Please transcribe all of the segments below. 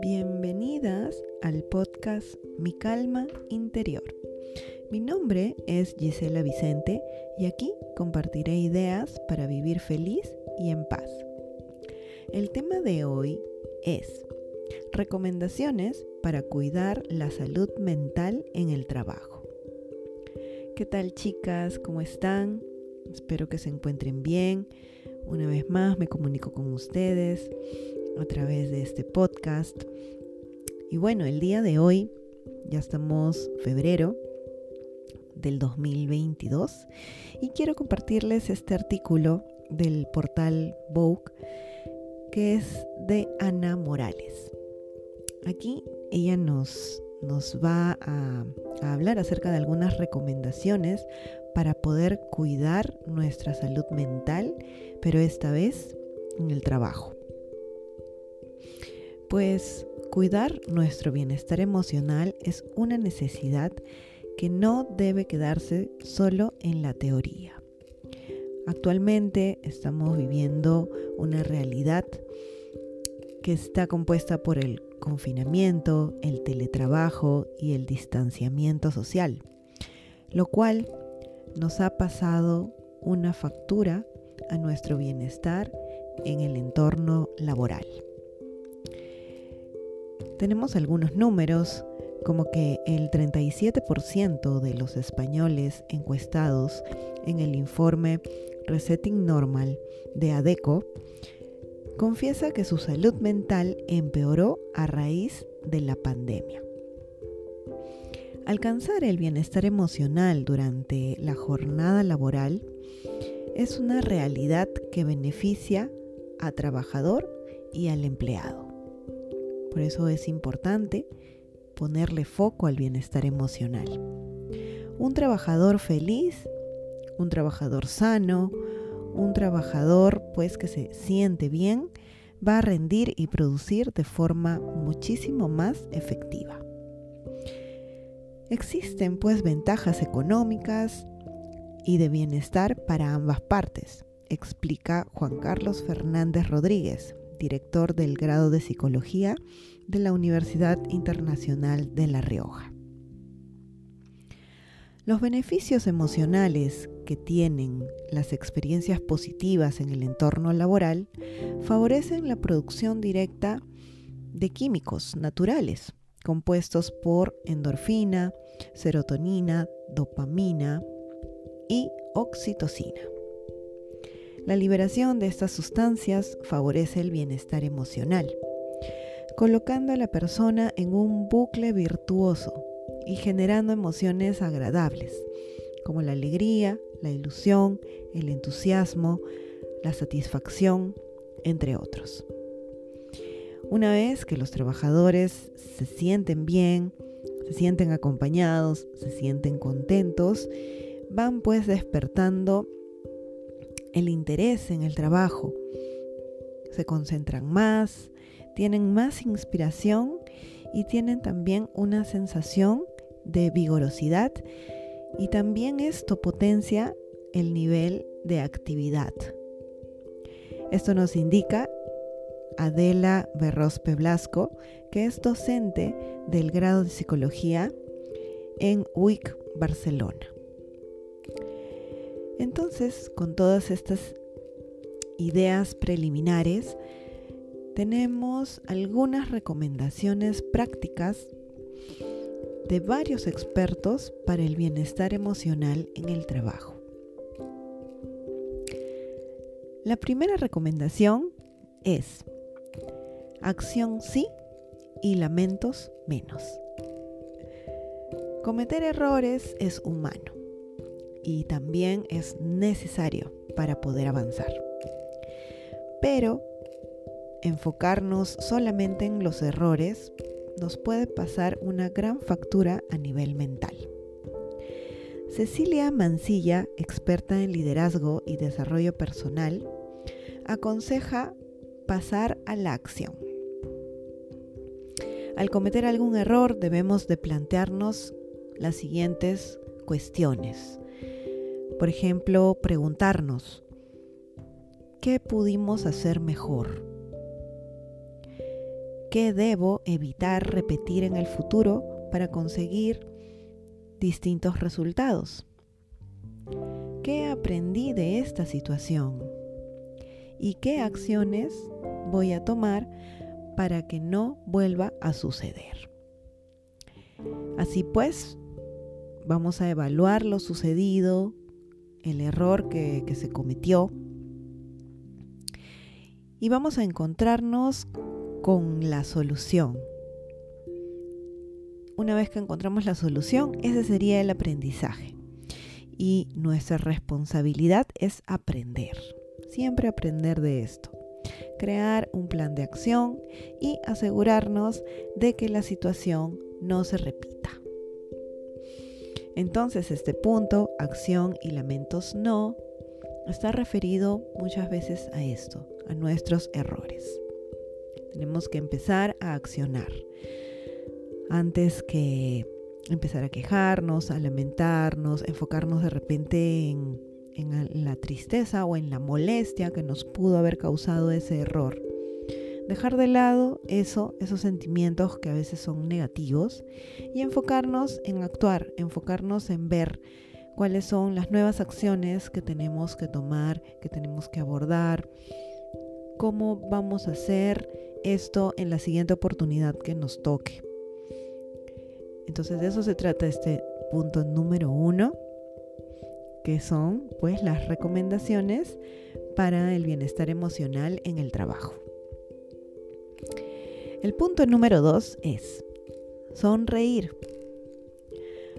Bienvenidas al podcast Mi Calma Interior. Mi nombre es Gisela Vicente y aquí compartiré ideas para vivir feliz y en paz. El tema de hoy es recomendaciones para cuidar la salud mental en el trabajo. ¿Qué tal chicas? ¿Cómo están? Espero que se encuentren bien. Una vez más me comunico con ustedes a través de este podcast. Y bueno, el día de hoy, ya estamos febrero del 2022 y quiero compartirles este artículo del portal Vogue que es de Ana Morales. Aquí ella nos nos va a, hablar acerca de algunas recomendaciones para poder cuidar nuestra salud mental, pero esta vez en el trabajo. Pues cuidar nuestro bienestar emocional es una necesidad que no debe quedarse solo en la teoría. Actualmente estamos viviendo una realidad que está compuesta por el confinamiento, el teletrabajo y el distanciamiento social, lo cual nos ha pasado una factura a nuestro bienestar en el entorno laboral. Tenemos algunos números como que el 37% de los españoles encuestados en el informe Resetting Normal de ADECO confiesa que su salud mental empeoró a raíz de la pandemia. Alcanzar el bienestar emocional durante la jornada laboral es una realidad que beneficia a trabajador y al empleado. Por eso es importante ponerle foco al bienestar emocional. Un trabajador feliz, un trabajador sano, un trabajador pues que se siente bien va a rendir y producir de forma muchísimo más efectiva. Existen pues ventajas económicas y de bienestar para ambas partes, explica Juan Carlos Fernández Rodríguez, director del grado de psicología de la Universidad Internacional de La Rioja. Los beneficios emocionales que tienen las experiencias positivas en el entorno laboral favorecen la producción directa de químicos naturales compuestos por endorfina, serotonina, dopamina y oxitocina. La liberación de estas sustancias favorece el bienestar emocional, colocando a la persona en un bucle virtuoso y generando emociones agradables, como la alegría, la ilusión, el entusiasmo, la satisfacción, entre otros. Una vez que los trabajadores se sienten bien, se sienten acompañados, se sienten contentos, van pues despertando el interés en el trabajo, se concentran más, tienen más inspiración y tienen también una sensación de vigorosidad y también esto potencia el nivel de actividad. Esto nos indica Adela Berrospe Blasco, que es docente del grado de psicología en UIC Barcelona. Entonces, con todas estas ideas preliminares, tenemos algunas recomendaciones prácticas de varios expertos para el bienestar emocional en el trabajo. La primera recomendación es acción sí y lamentos menos. Cometer errores es humano y también es necesario para poder avanzar. Pero enfocarnos solamente en los errores nos puede pasar una gran factura a nivel mental. Cecilia Mancilla, experta en liderazgo y desarrollo personal, aconseja pasar a la acción. Al cometer algún error debemos de plantearnos las siguientes cuestiones. Por ejemplo, preguntarnos, ¿Qué pudimos hacer mejor? ¿Qué debo evitar repetir en el futuro para conseguir distintos resultados? ¿Qué aprendí de esta situación? ¿Y qué acciones voy a tomar para que no vuelva a suceder? Así pues, vamos a evaluar lo sucedido, el error que, que se cometió y vamos a encontrarnos con la solución. Una vez que encontramos la solución, ese sería el aprendizaje. Y nuestra responsabilidad es aprender, siempre aprender de esto. Crear un plan de acción y asegurarnos de que la situación no se repita. Entonces este punto, acción y lamentos no, está referido muchas veces a esto, a nuestros errores. Tenemos que empezar a accionar antes que empezar a quejarnos, a lamentarnos, enfocarnos de repente en, la tristeza o en la molestia que nos pudo haber causado ese error. Dejar de lado eso, esos sentimientos que a veces son negativos y enfocarnos en actuar, enfocarnos en ver cuáles son las nuevas acciones que tenemos que tomar, que tenemos que abordar, cómo vamos a hacer esto en la siguiente oportunidad que nos toque. Entonces de eso se trata este punto número uno, que son pues las recomendaciones para el bienestar emocional en el trabajo. El punto número dos es sonreír.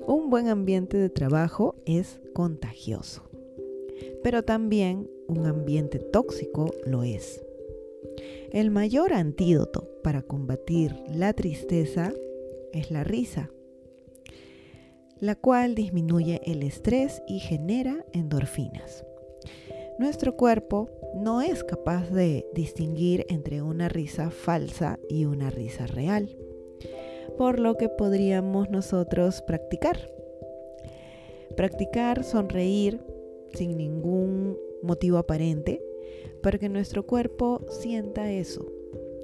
Un buen ambiente de trabajo es contagioso, pero también un ambiente tóxico lo es. El mayor antídoto para combatir la tristeza es la risa, la cual disminuye el estrés y genera endorfinas. Nuestro cuerpo no es capaz de distinguir entre una risa falsa y una risa real, por lo que podríamos nosotros practicar. Practicar sonreír sin ningún motivo aparente para que nuestro cuerpo sienta eso,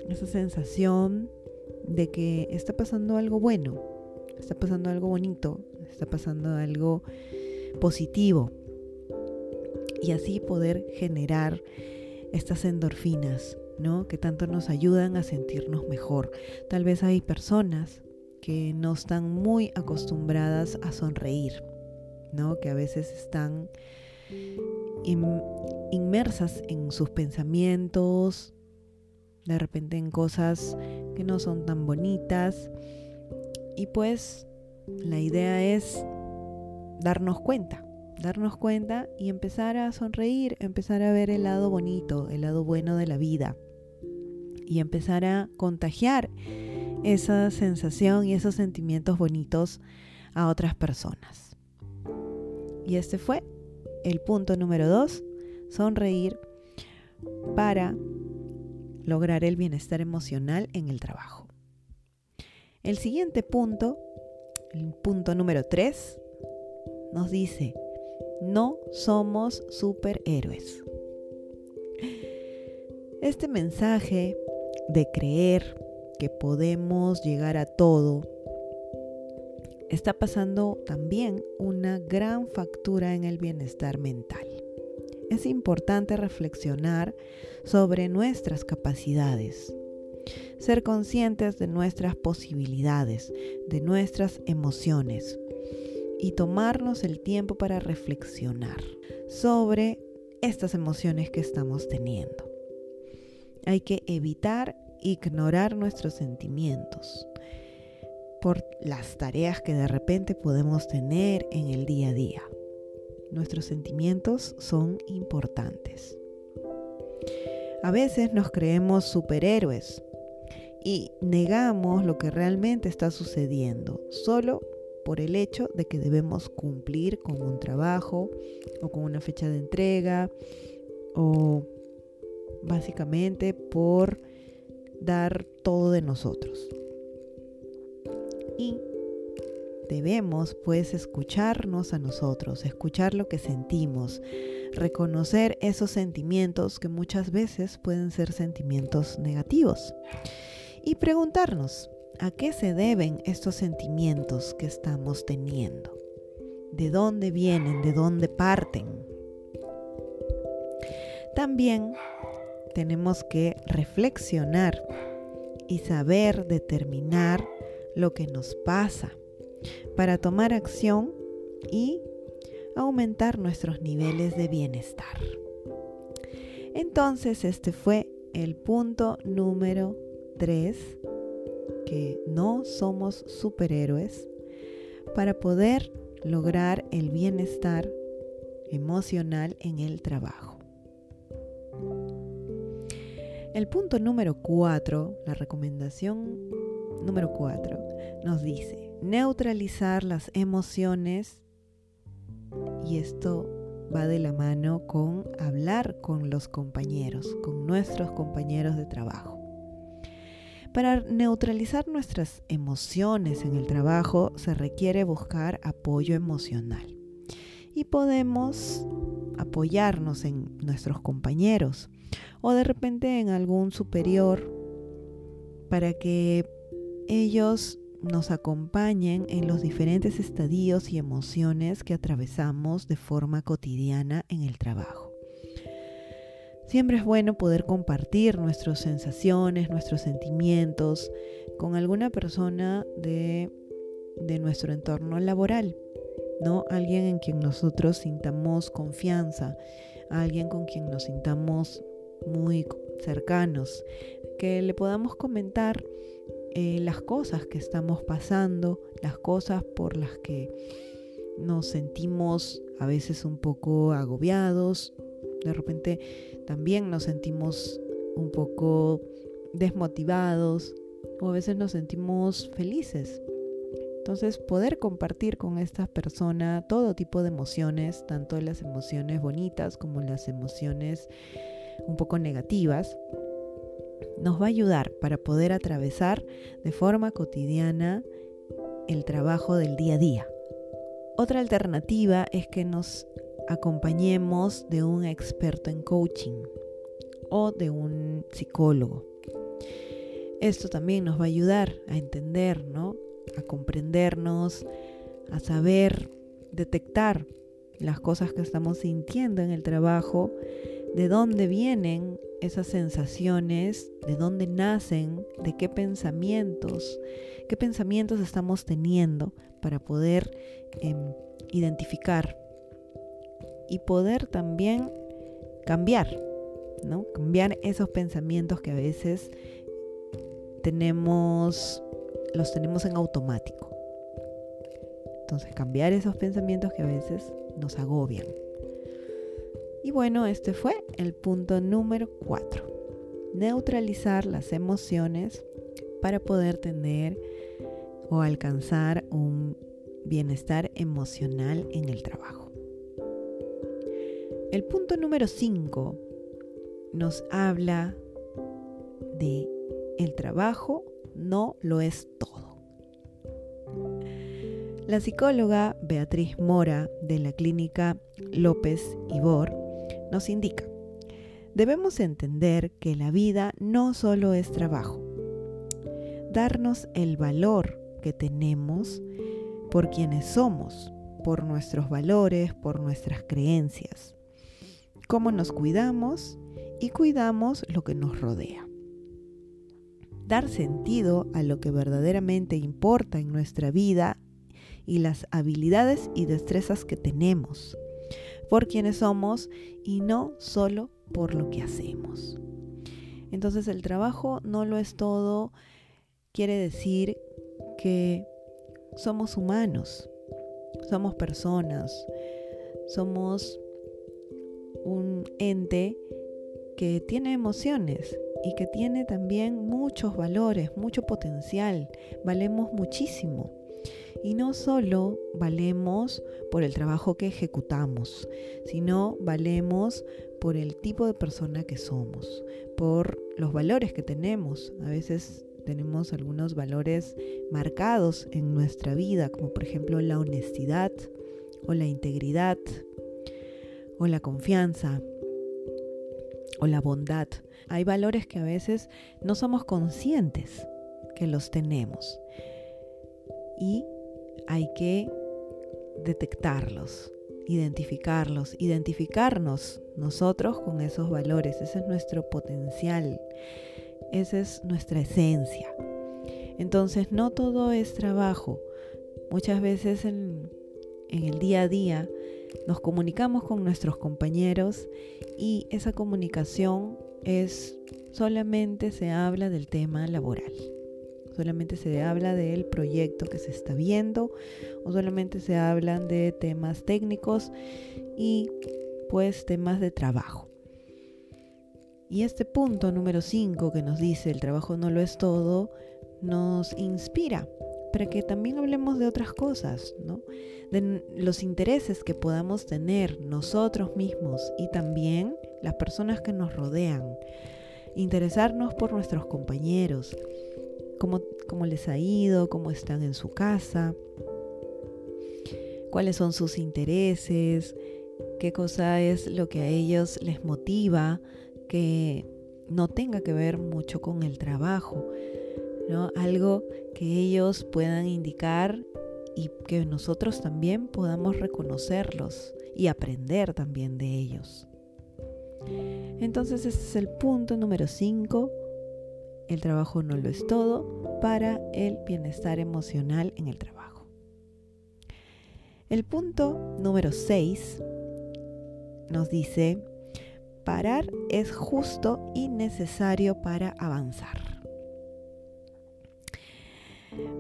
esa sensación de que está pasando algo bueno, está pasando algo bonito, está pasando algo positivo. Y así poder generar estas endorfinas, ¿no? Que tanto nos ayudan a sentirnos mejor. Tal vez hay personas que no están muy acostumbradas a sonreír, ¿no? Que a veces están inmersas en sus pensamientos, de repente en cosas que no son tan bonitas. Y pues la idea es darnos cuenta, darnos cuenta y empezar a sonreír, empezar a ver el lado bonito, el lado bueno de la vida. Y empezar a contagiar esa sensación y esos sentimientos bonitos a otras personas. Y este fue el punto número dos, sonreír para lograr el bienestar emocional en el trabajo. El siguiente punto, el punto número tres, nos dice, no somos superhéroes. Este mensaje de creer que podemos llegar a todo está pasando también una gran factura en el bienestar mental. Es importante reflexionar sobre nuestras capacidades, ser conscientes de nuestras posibilidades, de nuestras emociones y tomarnos el tiempo para reflexionar sobre estas emociones que estamos teniendo. Hay que evitar ignorar nuestros sentimientos por las tareas que de repente podemos tener en el día a día. Nuestros sentimientos son importantes. A veces nos creemos superhéroes y negamos lo que realmente está sucediendo solo por el hecho de que debemos cumplir con un trabajo o con una fecha de entrega o básicamente por dar todo de nosotros debemos pues escucharnos a nosotros, escuchar lo que sentimos, reconocer esos sentimientos que muchas veces pueden ser sentimientos negativos. Y preguntarnos a qué se deben estos sentimientos que estamos teniendo, de dónde vienen, de dónde parten. También tenemos que reflexionar y saber determinar lo que nos pasa para tomar acción y aumentar nuestros niveles de bienestar. Entonces este fue el punto número 3, que no somos superhéroes para poder lograr el bienestar emocional en el trabajo. El punto número 4, la recomendación número 4, nos dice neutralizar las emociones y esto va de la mano con hablar con los compañeros, con nuestros compañeros de trabajo. Para neutralizar nuestras emociones en el trabajo se requiere buscar apoyo emocional y podemos apoyarnos en nuestros compañeros o de repente en algún superior para que ellos nos acompañen en los diferentes estadios y emociones que atravesamos de forma cotidiana en el trabajo. Siempre es bueno poder compartir nuestras sensaciones, nuestros sentimientos con alguna persona de, de nuestro entorno laboral, ¿no? Alguien en quien nosotros sintamos confianza, alguien con quien nos sintamos muy cercanos, que le podamos comentar eh, las cosas que estamos pasando, las cosas por las que nos sentimos a veces un poco agobiados, de repente también nos sentimos un poco desmotivados o a veces nos sentimos felices. Entonces poder compartir con esta persona todo tipo de emociones, tanto las emociones bonitas como las emociones un poco negativas, nos va a ayudar para poder atravesar de forma cotidiana el trabajo del día a día. Otra alternativa es que nos acompañemos de un experto en coaching o de un psicólogo. Esto también nos va a ayudar a entender, ¿no? A comprendernos, a saber detectar las cosas que estamos sintiendo en el trabajo, de dónde vienen esas sensaciones, de dónde nacen, de qué pensamientos, qué pensamientos estamos teniendo para poder em, identificar y poder también cambiar, ¿no? Cambiar esos pensamientos que a veces tenemos, los tenemos en automático. Entonces, cambiar esos pensamientos que a veces nos agobian. Y bueno, este fue el punto número 4. Neutralizar las emociones para poder tener o alcanzar un bienestar emocional en el trabajo. El punto número 5 nos habla de el trabajo no lo es todo. La psicóloga Beatriz Mora de la clínica López Ibor nos indica, debemos entender que la vida no solo es trabajo, darnos el valor que tenemos por quienes somos, por nuestros valores, por nuestras creencias, cómo nos cuidamos y cuidamos lo que nos rodea. Dar sentido a lo que verdaderamente importa en nuestra vida y las habilidades y destrezas que tenemos por quienes somos y no solo por lo que hacemos. Entonces el trabajo no lo es todo, quiere decir que somos humanos, somos personas, somos un ente que tiene emociones y que tiene también muchos valores, mucho potencial, valemos muchísimo. Y no solo valemos por el trabajo que ejecutamos, sino valemos por el tipo de persona que somos, por los valores que tenemos. A veces tenemos algunos valores marcados en nuestra vida, como por ejemplo la honestidad o la integridad o la confianza o la bondad. Hay valores que a veces no somos conscientes que los tenemos y hay que detectarlos, identificarlos, identificarnos nosotros con esos valores. Ese es nuestro potencial, esa es nuestra esencia. Entonces no todo es trabajo. Muchas veces en, en el día a día nos comunicamos con nuestros compañeros y esa comunicación es solamente se habla del tema laboral. Solamente se habla del proyecto que se está viendo o solamente se hablan de temas técnicos y pues temas de trabajo. Y este punto número 5 que nos dice el trabajo no lo es todo, nos inspira para que también hablemos de otras cosas, ¿no? de los intereses que podamos tener nosotros mismos y también las personas que nos rodean. Interesarnos por nuestros compañeros, cómo, cómo les ha ido, cómo están en su casa, cuáles son sus intereses, qué cosa es lo que a ellos les motiva, que no tenga que ver mucho con el trabajo, ¿no? Algo que ellos puedan indicar y que nosotros también podamos reconocerlos y aprender también de ellos. Entonces este es el punto número 5. El trabajo no lo es todo para el bienestar emocional en el trabajo. El punto número 6 nos dice, parar es justo y necesario para avanzar.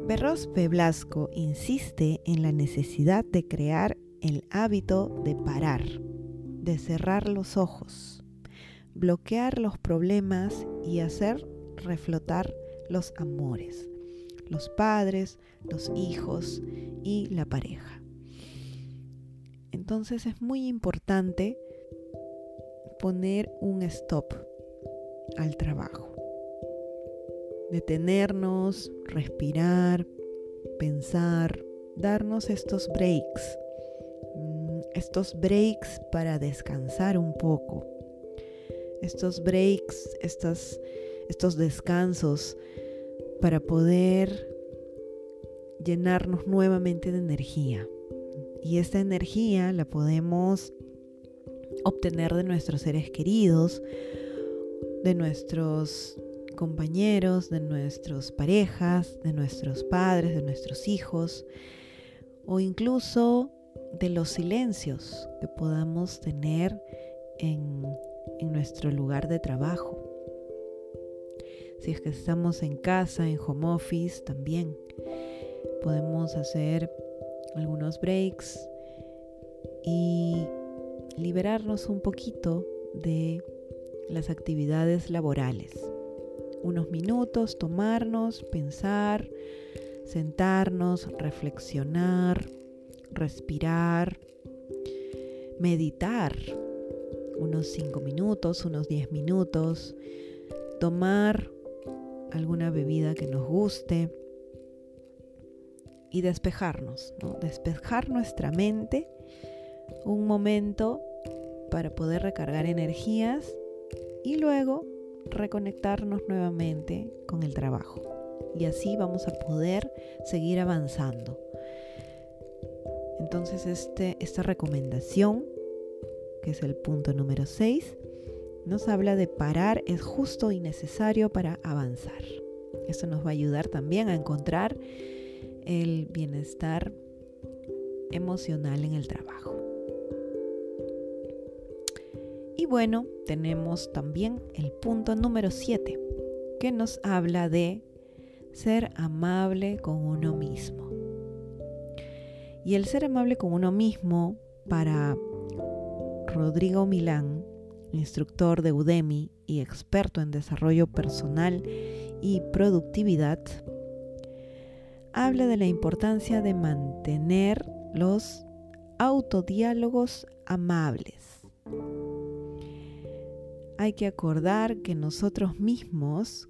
Berrospe Blasco insiste en la necesidad de crear el hábito de parar, de cerrar los ojos, bloquear los problemas y hacer reflotar los amores, los padres, los hijos y la pareja. Entonces es muy importante poner un stop al trabajo. Detenernos, respirar, pensar, darnos estos breaks, mm, estos breaks para descansar un poco, estos breaks, estos, estos descansos para poder llenarnos nuevamente de energía. Y esta energía la podemos obtener de nuestros seres queridos, de nuestros compañeros, de nuestras parejas, de nuestros padres, de nuestros hijos, o incluso de los silencios que podamos tener en, en nuestro lugar de trabajo. Si es que estamos en casa, en home office, también podemos hacer algunos breaks y liberarnos un poquito de las actividades laborales. Unos minutos, tomarnos, pensar, sentarnos, reflexionar, respirar, meditar unos 5 minutos, unos 10 minutos, tomar alguna bebida que nos guste y despejarnos, despejar nuestra mente un momento para poder recargar energías y luego reconectarnos nuevamente con el trabajo. Y así vamos a poder seguir avanzando. Entonces este, esta recomendación, que es el punto número 6, nos habla de parar es justo y necesario para avanzar. Esto nos va a ayudar también a encontrar el bienestar emocional en el trabajo. Y bueno, tenemos también el punto número 7, que nos habla de ser amable con uno mismo. Y el ser amable con uno mismo para Rodrigo Milán, instructor de Udemy y experto en desarrollo personal y productividad, habla de la importancia de mantener los autodiálogos amables hay que acordar que nosotros mismos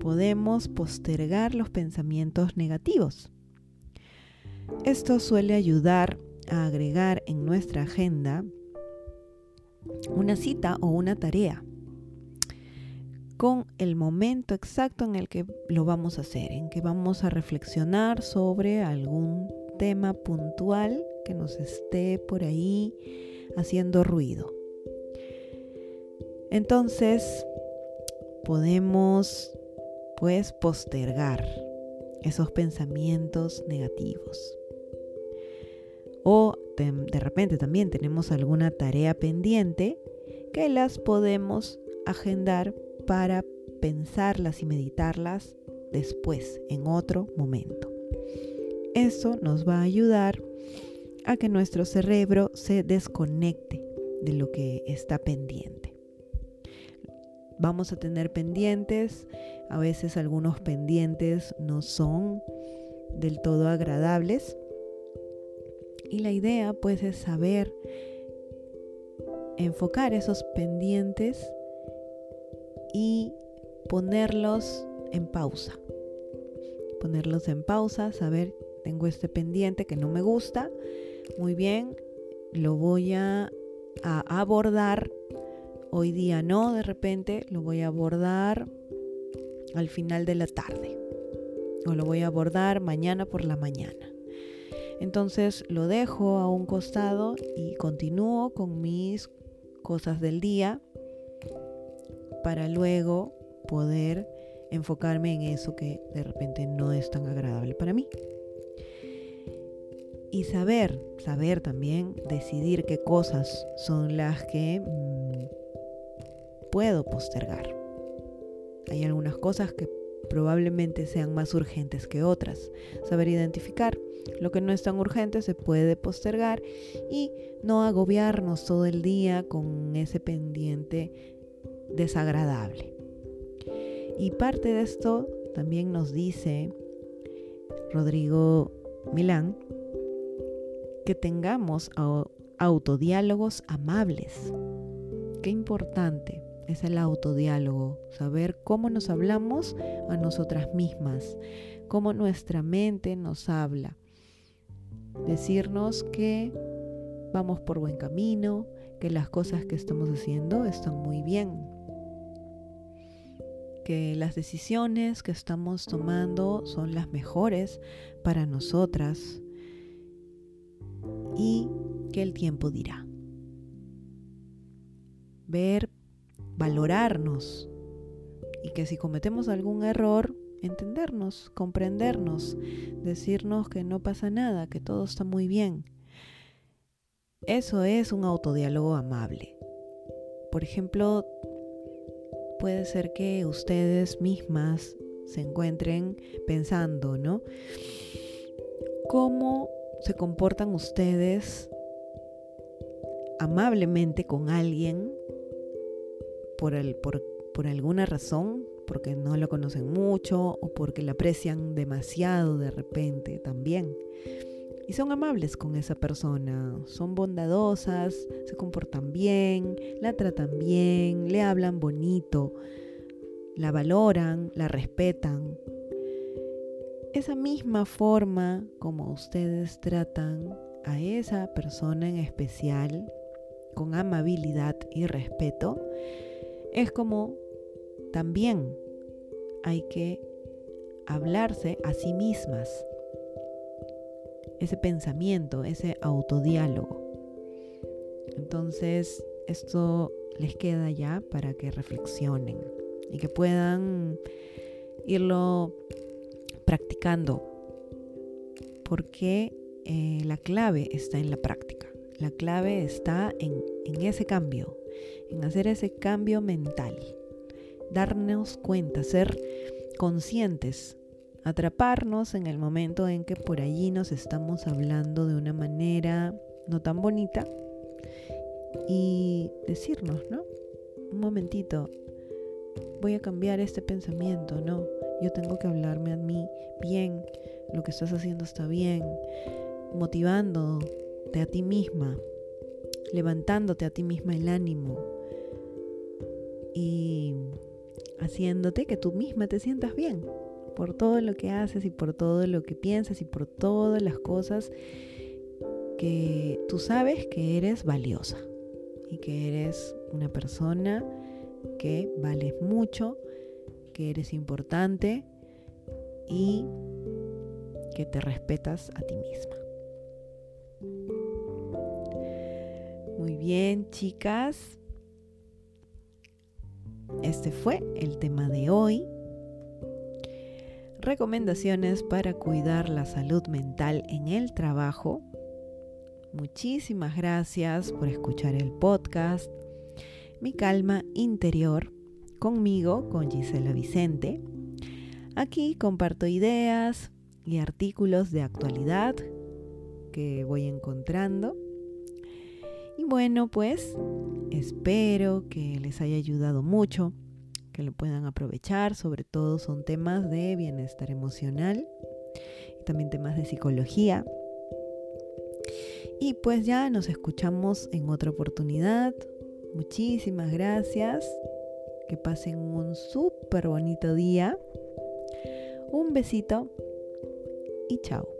podemos postergar los pensamientos negativos. Esto suele ayudar a agregar en nuestra agenda una cita o una tarea con el momento exacto en el que lo vamos a hacer, en que vamos a reflexionar sobre algún tema puntual que nos esté por ahí haciendo ruido. Entonces, podemos pues postergar esos pensamientos negativos. O de, de, repente también tenemos alguna tarea pendiente que las podemos agendar para pensarlas y meditarlas después, en otro momento. Eso nos va a ayudar a que nuestro cerebro se desconecte de lo que está pendiente. Vamos a tener pendientes, a veces algunos pendientes no son del todo agradables y la idea pues es saber enfocar esos pendientes y ponerlos en pausa. Ponerlos en pausa, saber, tengo este pendiente que no me gusta, muy bien, lo voy a, abordar. Hoy día no, de repente lo voy a abordar al final de la tarde o lo voy a abordar mañana por la mañana. Entonces lo dejo a un costado y continúo con mis cosas del día para luego poder enfocarme en eso que de repente no es tan agradable para mí. Y saber, saber también decidir qué cosas son las que mm, puedo postergar. Hay algunas cosas que probablemente sean más urgentes que otras. Saber identificar lo que no es tan urgente se puede postergar y no agobiarnos todo el día con ese pendiente desagradable. Y parte de esto también nos dice Rodrigo Milán que tengamos autodiálogos amables. Qué importante es el autodiálogo, saber cómo nos hablamos a nosotras mismas, cómo nuestra mente nos habla. Decirnos que vamos por buen camino, que las cosas que estamos haciendo están muy bien, que las decisiones que estamos tomando son las mejores para nosotras y que el tiempo dirá. Ver, valorarnos y que si cometemos algún error, entendernos, comprendernos, decirnos que no pasa nada, que todo está muy bien. Eso es un autodiálogo amable. Por ejemplo, puede ser que ustedes mismas se encuentren pensando, ¿no? ¿Cómo se comportan ustedes amablemente con alguien por, el, por, por alguna razón? porque no lo conocen mucho o porque la aprecian demasiado de repente también y son amables con esa persona, son bondadosas, se comportan bien, la tratan bien, le hablan bonito, la valoran, la respetan. Esa misma forma como ustedes tratan a esa persona en especial con amabilidad y respeto, es como también hay que hablarse a sí mismas. Ese pensamiento, ese autodiálogo. Entonces, esto les queda ya para que reflexionen y que puedan irlo practicando, porque eh, la clave está en la práctica, la clave está en, en ese cambio, en hacer ese cambio mental, darnos cuenta, ser conscientes atraparnos en el momento en que por allí nos estamos hablando de una manera no tan bonita y decirnos, ¿no? Un momentito, voy a cambiar este pensamiento, ¿no? Yo tengo que hablarme a mí bien, lo que estás haciendo está bien, motivándote a ti misma, levantándote a ti misma el ánimo y haciéndote que tú misma te sientas bien por todo lo que haces y por todo lo que piensas y por todas las cosas que tú sabes que eres valiosa y que eres una persona que vales mucho, que eres importante y que te respetas a ti misma. Muy bien, chicas. Este fue el tema de hoy. Recomendaciones para cuidar la salud mental en el trabajo. Muchísimas gracias por escuchar el podcast. Mi calma interior conmigo, con Gisela Vicente. Aquí comparto ideas y artículos de actualidad que voy encontrando. Y bueno, pues espero que les haya ayudado mucho, que lo puedan aprovechar. Sobre todo son temas de bienestar emocional y también temas de psicología. Y pues ya nos escuchamos en otra oportunidad. Muchísimas gracias. Que pasen un súper bonito día. Un besito y chao.